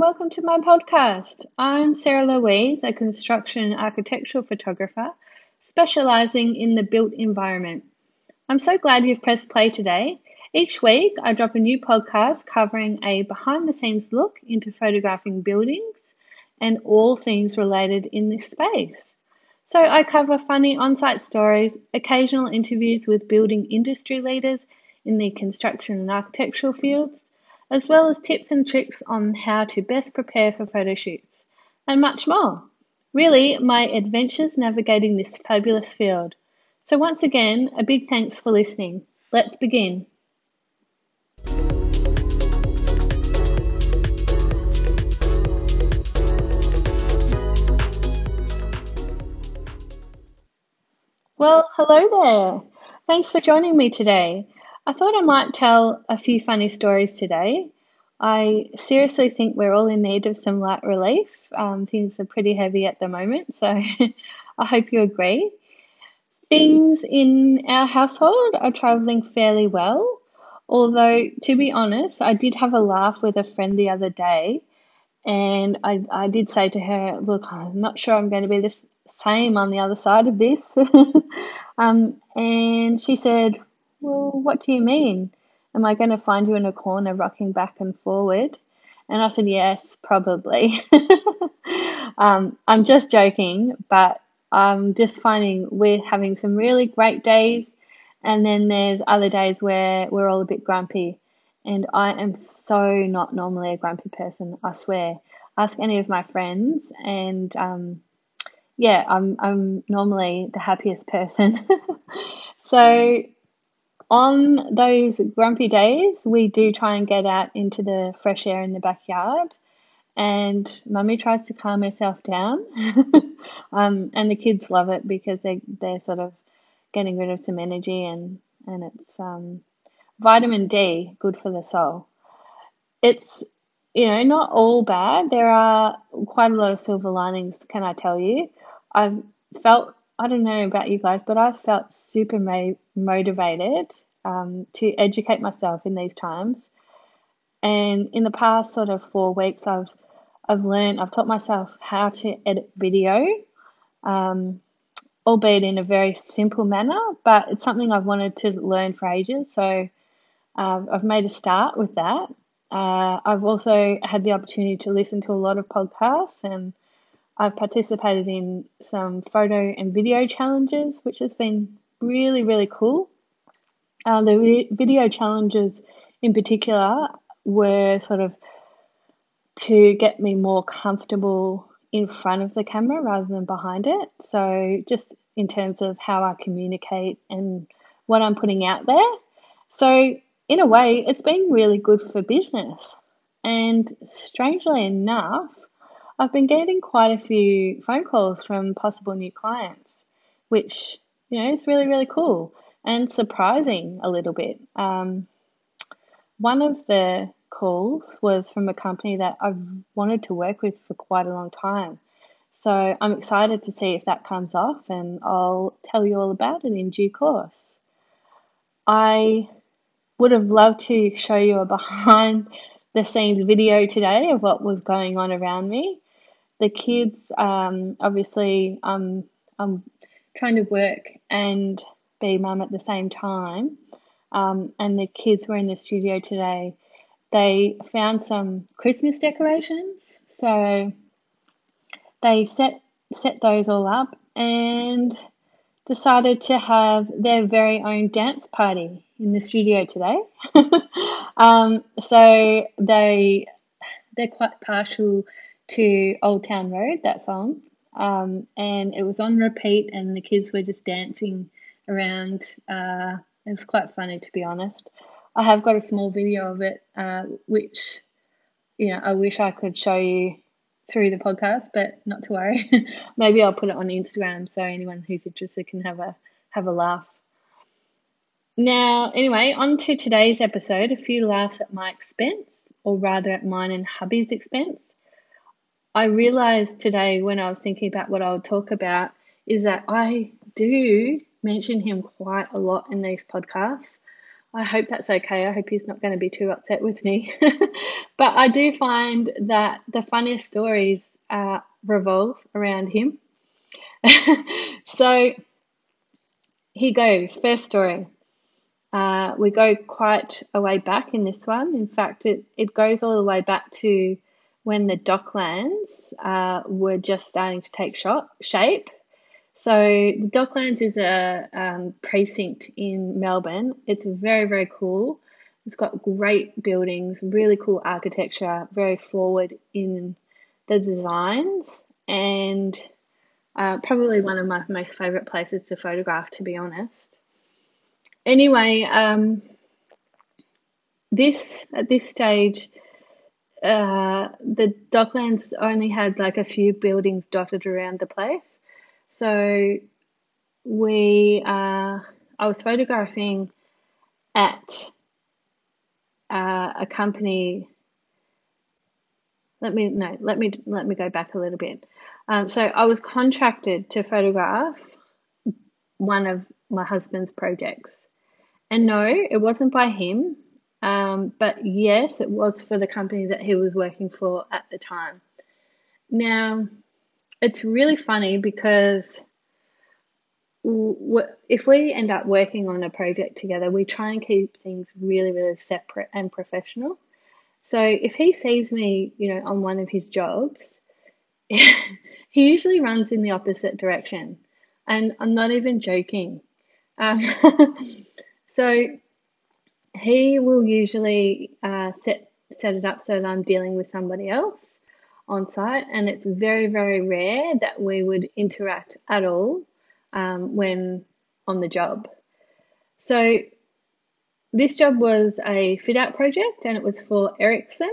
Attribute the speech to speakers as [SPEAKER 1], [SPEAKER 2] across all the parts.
[SPEAKER 1] welcome to my podcast. I'm Sarah Louise, a construction and architectural photographer specializing in the built environment. I'm so glad you've pressed play today. Each week, I drop a new podcast covering a behind the scenes look into photographing buildings and all things related in this space. So, I cover funny on site stories, occasional interviews with building industry leaders in the construction and architectural fields as well as tips and tricks on how to best prepare for photo shoots, and much more. Really, my adventures navigating this fabulous field. So, once again, a big thanks for listening. Let's begin. Well, hello there. Thanks for joining me today. I thought I might tell a few funny stories today. I seriously think we're all in need of some light relief. Um, things are pretty heavy at the moment, so I hope you agree. Things in our household are travelling fairly well, although, to be honest, I did have a laugh with a friend the other day, and I, I did say to her, Look, I'm not sure I'm going to be the same on the other side of this. um, and she said, well, what do you mean? Am I going to find you in a corner rocking back and forward? And I said, Yes, probably. um, I'm just joking, but I'm just finding we're having some really great days. And then there's other days where we're all a bit grumpy. And I am so not normally a grumpy person, I swear. Ask any of my friends, and um, yeah, I'm, I'm normally the happiest person. so on those grumpy days, we do try and get out into the fresh air in the backyard, and mummy tries to calm herself down. um, and the kids love it because they, they're sort of getting rid of some energy, and, and it's um, vitamin D, good for the soul. It's you know, not all bad. There are quite a lot of silver linings, can I tell you? I've felt I don't know about you guys, but I felt super ma- motivated um, to educate myself in these times. And in the past sort of four weeks, I've I've learned, I've taught myself how to edit video, um, albeit in a very simple manner, but it's something I've wanted to learn for ages. So uh, I've made a start with that. Uh, I've also had the opportunity to listen to a lot of podcasts and I've participated in some photo and video challenges, which has been really, really cool. Uh, the video challenges in particular were sort of to get me more comfortable in front of the camera rather than behind it. So, just in terms of how I communicate and what I'm putting out there. So, in a way, it's been really good for business. And strangely enough, I've been getting quite a few phone calls from possible new clients, which, you know, is really, really cool and surprising a little bit. Um, one of the calls was from a company that I've wanted to work with for quite a long time. So I'm excited to see if that comes off and I'll tell you all about it in due course. I would have loved to show you a behind the scenes video today of what was going on around me the kids, um, obviously, um, I'm trying to work and be mum at the same time. Um, and the kids were in the studio today. They found some Christmas decorations, so they set set those all up and decided to have their very own dance party in the studio today. um, so they they're quite partial to Old Town Road, that song. Um, and it was on repeat, and the kids were just dancing around. Uh, it was quite funny, to be honest. I have got a small video of it, uh, which you know I wish I could show you through the podcast, but not to worry. Maybe I'll put it on Instagram so anyone who's interested can have a have a laugh. Now, anyway, on to today's episode. A few laughs at my expense, or rather at mine and hubby's expense. I realized today when I was thinking about what I would talk about is that I do mention him quite a lot in these podcasts. I hope that's okay. I hope he's not going to be too upset with me. but I do find that the funniest stories uh, revolve around him. so here goes. First story. Uh, we go quite a way back in this one. In fact, it, it goes all the way back to when the Docklands uh, were just starting to take shot, shape. So the Docklands is a um, precinct in Melbourne. It's very, very cool. It's got great buildings, really cool architecture, very forward in the designs, and uh, probably one of my most favourite places to photograph, to be honest. Anyway, um, this at this stage, uh, the Docklands only had like a few buildings dotted around the place. So we, uh, I was photographing at uh, a company. Let me no, let me let me go back a little bit. Um, so I was contracted to photograph one of my husband's projects, and no, it wasn't by him. Um, but yes, it was for the company that he was working for at the time. Now, it's really funny because if we end up working on a project together, we try and keep things really, really separate and professional. So if he sees me, you know, on one of his jobs, he usually runs in the opposite direction. And I'm not even joking. Um, so he will usually uh, set set it up so that I'm dealing with somebody else on site, and it's very very rare that we would interact at all um, when on the job. So this job was a fit out project, and it was for Ericsson,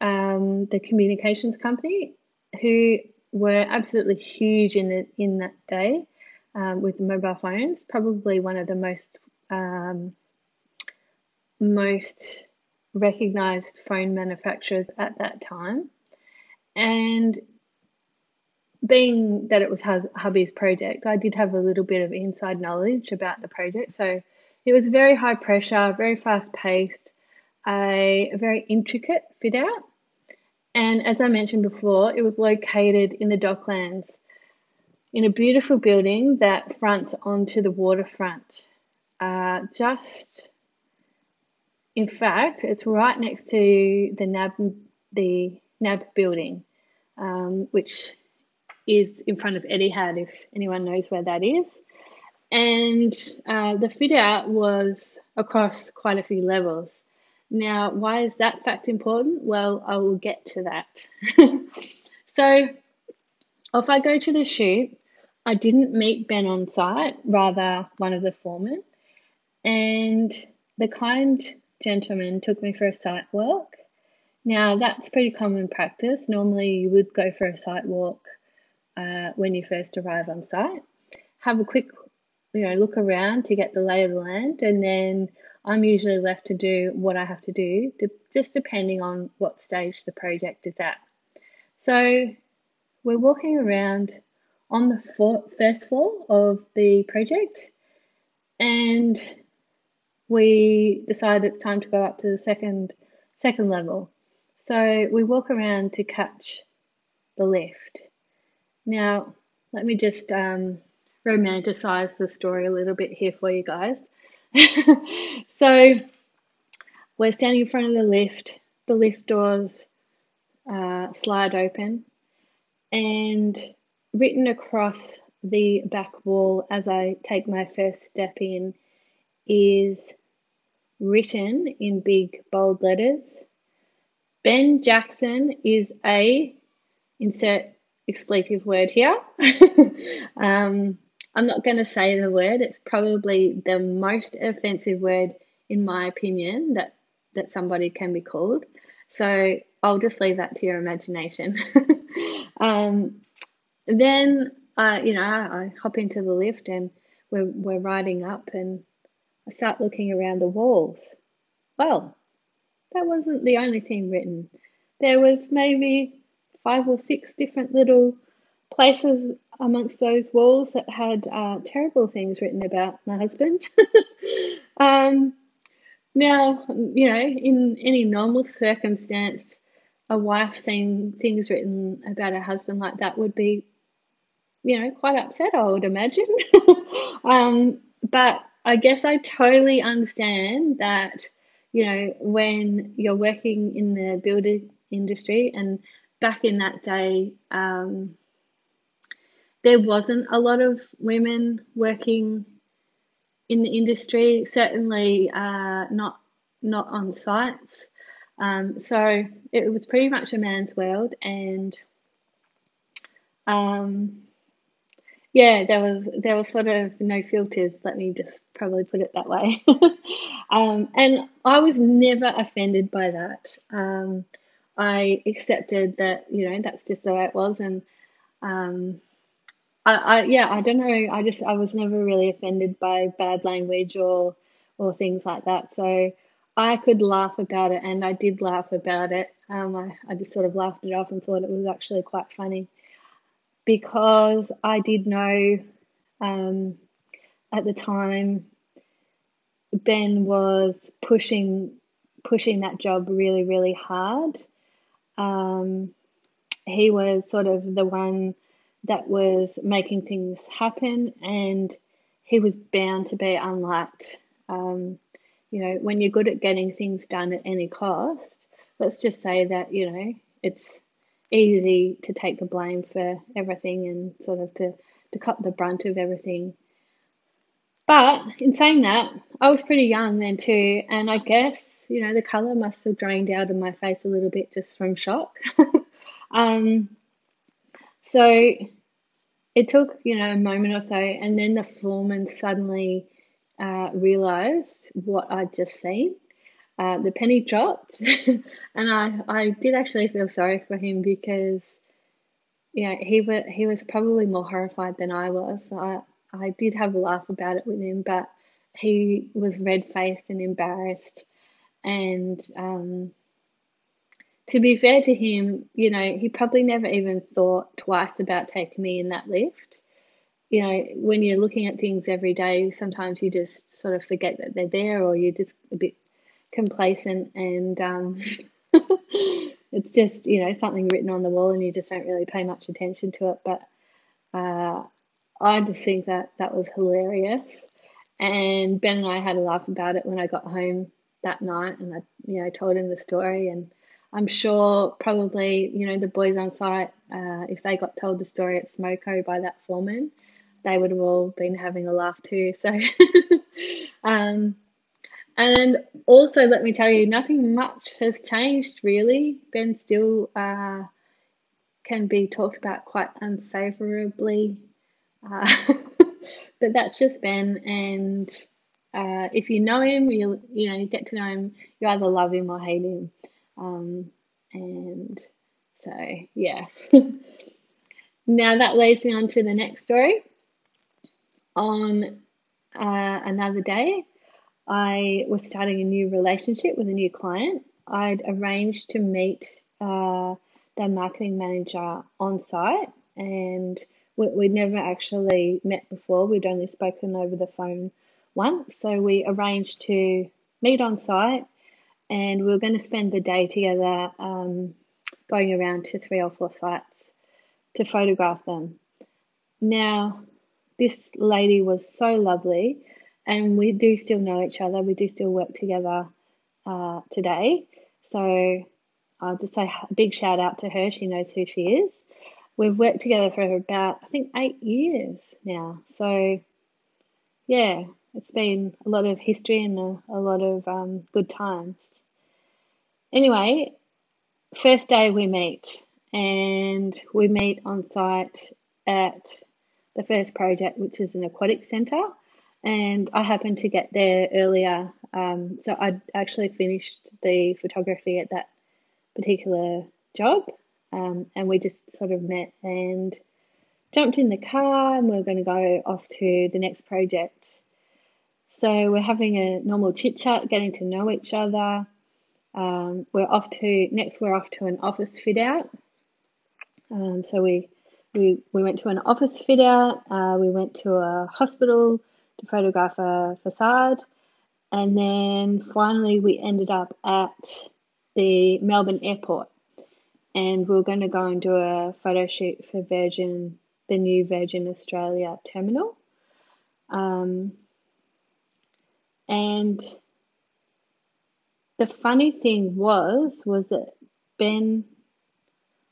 [SPEAKER 1] um, the communications company, who were absolutely huge in the, in that day um, with mobile phones. Probably one of the most um, most recognized phone manufacturers at that time. And being that it was hubby's project, I did have a little bit of inside knowledge about the project. So it was very high pressure, very fast paced, a, very intricate fit out. And as I mentioned before, it was located in the Docklands in a beautiful building that fronts onto the waterfront. Uh, just in fact, it's right next to the NAB, the NAB building, um, which is in front of Etihad, if anyone knows where that is. And uh, the fit out was across quite a few levels. Now, why is that fact important? Well, I will get to that. so, if I go to the shoot, I didn't meet Ben on site, rather, one of the foremen. And the kind gentleman took me for a site walk. Now, that's pretty common practice. Normally, you would go for a site walk uh, when you first arrive on site, have a quick you know look around to get the lay of the land and then i'm usually left to do what i have to do just depending on what stage the project is at so we're walking around on the first floor of the project and we decide it's time to go up to the second second level. So we walk around to catch the lift. Now, let me just um, romanticize the story a little bit here for you guys. so we're standing in front of the lift. The lift doors uh, slide open, and written across the back wall as I take my first step in is written in big bold letters. Ben Jackson is a insert expletive word here. um, I'm not going to say the word. It's probably the most offensive word, in my opinion, that that somebody can be called. So I'll just leave that to your imagination. um, then, uh, you know, I hop into the lift and we're we're riding up, and Start looking around the walls. Well, that wasn't the only thing written. There was maybe five or six different little places amongst those walls that had uh, terrible things written about my husband. um, Now, you know, in any normal circumstance, a wife seeing things written about her husband like that would be, you know, quite upset, I would imagine. um, but I guess I totally understand that, you know, when you're working in the building industry and back in that day, um, there wasn't a lot of women working in the industry, certainly uh, not not on sites. Um, so it was pretty much a man's world, and um, yeah, there was there was sort of no filters. Let me just probably put it that way. um, and I was never offended by that. Um, I accepted that you know that's just the way it was, and um, I, I yeah, I don't know. I just I was never really offended by bad language or or things like that. So I could laugh about it, and I did laugh about it. Um, I, I just sort of laughed it off and thought it was actually quite funny because I did know um, at the time Ben was pushing pushing that job really really hard. Um, he was sort of the one that was making things happen, and he was bound to be unliked. Um, you know, when you're good at getting things done at any cost, let's just say that, you know, it's easy to take the blame for everything and sort of to, to cut the brunt of everything. But in saying that, I was pretty young then too, and I guess, you know, the colour must have drained out of my face a little bit just from shock. um, so it took, you know, a moment or so, and then the foreman suddenly uh, realised what I'd just seen. Uh, the penny dropped, and I, I did actually feel sorry for him because, yeah he was he was probably more horrified than I was. I I did have a laugh about it with him, but he was red faced and embarrassed, and um, to be fair to him, you know, he probably never even thought twice about taking me in that lift. You know, when you're looking at things every day, sometimes you just sort of forget that they're there or you're just a bit complacent and um, it's just, you know, something written on the wall and you just don't really pay much attention to it. But uh, I just think that that was hilarious. And Ben and I had a laugh about it when I got home that night and I, you know, told him the story and I'm sure probably, you know, the boys on site, uh, if they got told the story at Smoko by that foreman, they would have all been having a laugh too. So, um, and also let me tell you, nothing much has changed really. Ben still uh, can be talked about quite unfavorably, uh, but that's just Ben. And uh, if you know him, you you know you get to know him. You either love him or hate him. Um, and so, yeah. now that leads me on to the next story. On uh, another day, I was starting a new relationship with a new client. I'd arranged to meet uh, their marketing manager on site, and we, would never actually met before. We'd only spoken over the phone once. So we arranged to meet on site and we were going to spend the day together um, going around to three or four sites to photograph them. Now, this lady was so lovely, and we do still know each other. We do still work together uh, today. So I'll just say a big shout out to her. She knows who she is. We've worked together for about, I think, eight years now. So, yeah, it's been a lot of history and a, a lot of um, good times. Anyway, first day we meet, and we meet on site at the first project, which is an aquatic centre. And I happened to get there earlier, um, so I'd actually finished the photography at that particular job, um, and we just sort of met and jumped in the car, and we are going to go off to the next project. So we're having a normal chit chat, getting to know each other. Um, we're off to next. We're off to an office fit out. Um, so we we we went to an office fit out. Uh, we went to a hospital to photograph a facade, and then finally we ended up at the Melbourne airport and we are going to go and do a photo shoot for Virgin, the new Virgin Australia terminal. Um, and the funny thing was, was that Ben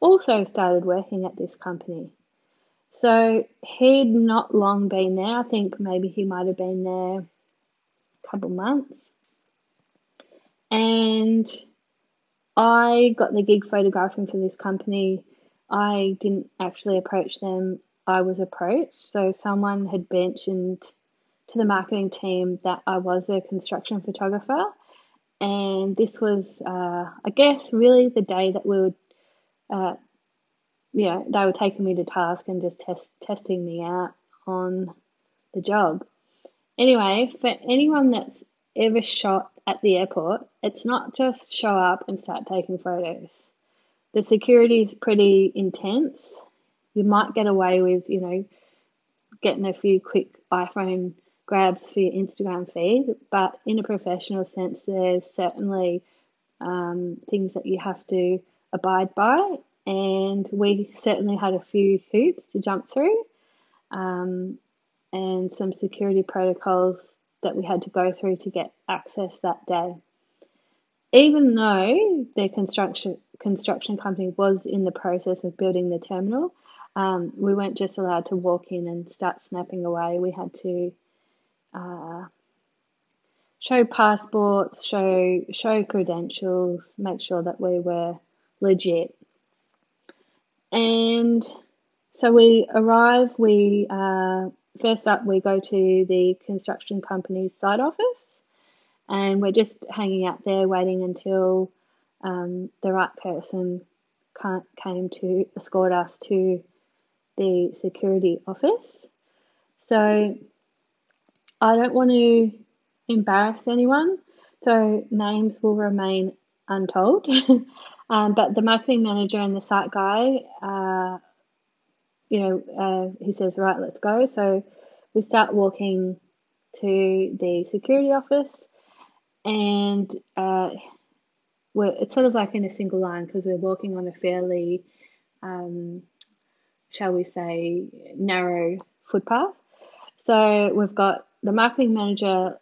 [SPEAKER 1] also started working at this company. So he'd not long been there. I think maybe he might have been there a couple months. And I got the gig photographing for this company. I didn't actually approach them, I was approached. So someone had mentioned to the marketing team that I was a construction photographer. And this was, uh, I guess, really the day that we would, uh, yeah, they were taking me to task and just test testing me out on the job. Anyway, for anyone that's ever shot at the airport, it's not just show up and start taking photos. The security is pretty intense. You might get away with, you know, getting a few quick iPhone grabs for your Instagram feed, but in a professional sense, there's certainly um, things that you have to abide by. And we certainly had a few hoops to jump through um, and some security protocols that we had to go through to get access that day. Even though the construction construction company was in the process of building the terminal, um, we weren't just allowed to walk in and start snapping away. We had to uh, show passports, show show credentials, make sure that we were legit. And so we arrive. We uh, first up, we go to the construction company's site office, and we're just hanging out there waiting until um, the right person came to escort us to the security office. So I don't want to embarrass anyone, so names will remain untold. um, but the marketing manager and the site guy uh, you know, uh, he says, right, let's go. So we start walking to the security office, and uh, we're, it's sort of like in a single line because we're walking on a fairly, um, shall we say, narrow footpath. So we've got the marketing manager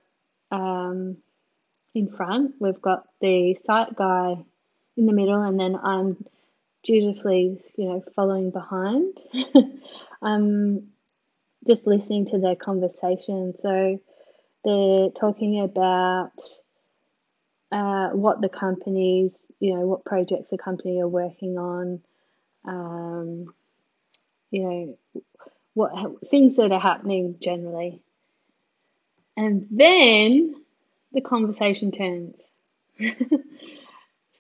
[SPEAKER 1] um, in front, we've got the site guy in the middle, and then I'm dutifully, you know, following behind. I'm just listening to their conversation. So they're talking about uh, what the companies, you know, what projects the company are working on, um, you know, what things that are happening generally. And then the conversation turns.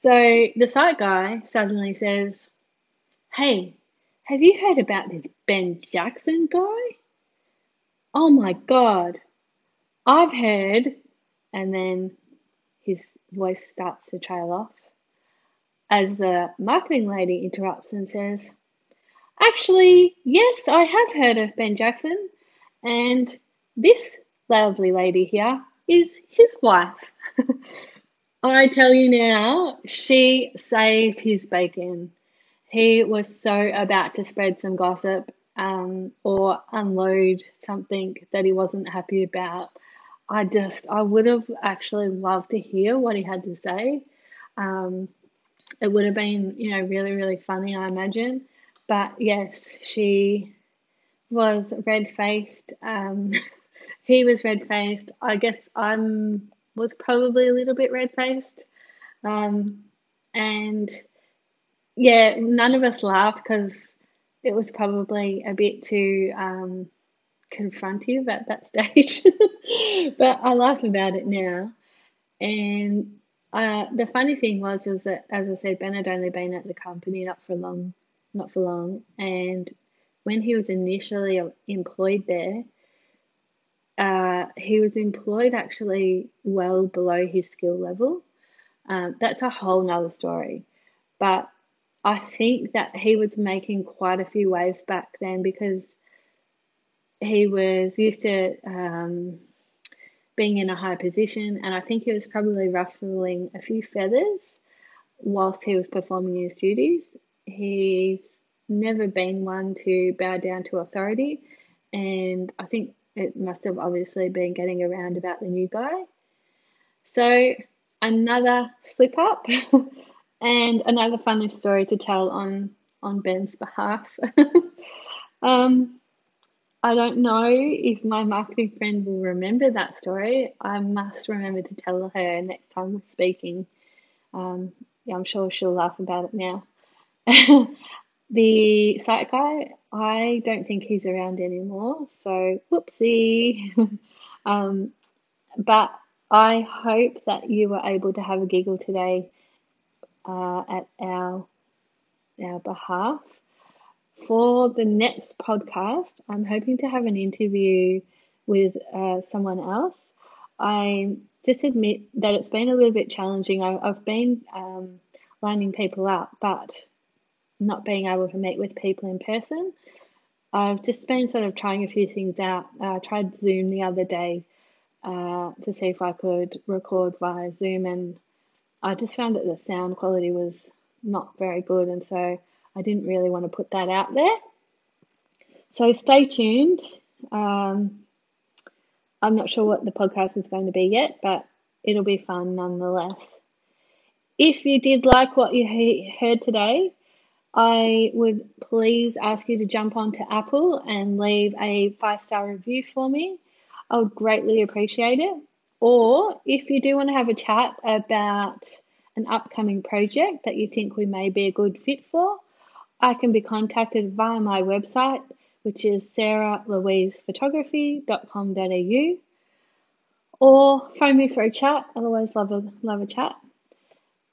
[SPEAKER 1] So the site guy suddenly says, Hey, have you heard about this Ben Jackson guy? Oh my god, I've heard. And then his voice starts to trail off as the marketing lady interrupts and says, Actually, yes, I have heard of Ben Jackson, and this lovely lady here is his wife. I tell you now, she saved his bacon. He was so about to spread some gossip um, or unload something that he wasn't happy about. I just, I would have actually loved to hear what he had to say. Um, it would have been, you know, really, really funny, I imagine. But yes, she was red faced. Um, he was red faced. I guess I'm was probably a little bit red faced. Um, and yeah, none of us laughed because it was probably a bit too um, confrontive at that stage. but I laugh about it now. And uh, the funny thing was, is that as I said, Ben had only been at the company not for long, not for long, and when he was initially employed there, uh, he was employed actually well below his skill level. Um, that's a whole nother story. But I think that he was making quite a few waves back then because he was used to um, being in a high position, and I think he was probably ruffling a few feathers whilst he was performing his duties. He's never been one to bow down to authority, and I think it must have obviously been getting around about the new guy. So, another slip up and another funny story to tell on, on Ben's behalf. um, I don't know if my marketing friend will remember that story. I must remember to tell her next time we're speaking. Um, yeah, I'm sure she'll laugh about it now. the site guy, I don't think he's around anymore, so whoopsie. um, but I hope that you were able to have a giggle today uh, at our our behalf. For the next podcast, I'm hoping to have an interview with uh, someone else. I just admit that it's been a little bit challenging. I, have been um, lining people up, but not being able to meet with people in person. I've just been sort of trying a few things out. Uh, I tried Zoom the other day uh, to see if I could record via Zoom, and I just found that the sound quality was not very good, and so I didn't really want to put that out there. So stay tuned. Um, I'm not sure what the podcast is going to be yet, but it'll be fun nonetheless. If you did like what you heard today, I would please ask you to jump onto Apple and leave a five star review for me. I would greatly appreciate it. Or if you do want to have a chat about an upcoming project that you think we may be a good fit for, I can be contacted via my website, which is sarahlouisephotography.com.au, or phone me for a chat. I always love a love a chat.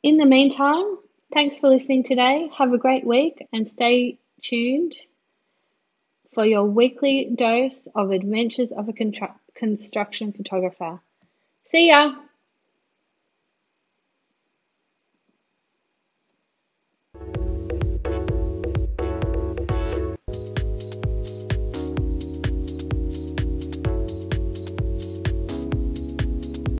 [SPEAKER 1] In the meantime, thanks for listening today. Have a great week and stay tuned for your weekly dose of adventures of a construction photographer. See ya!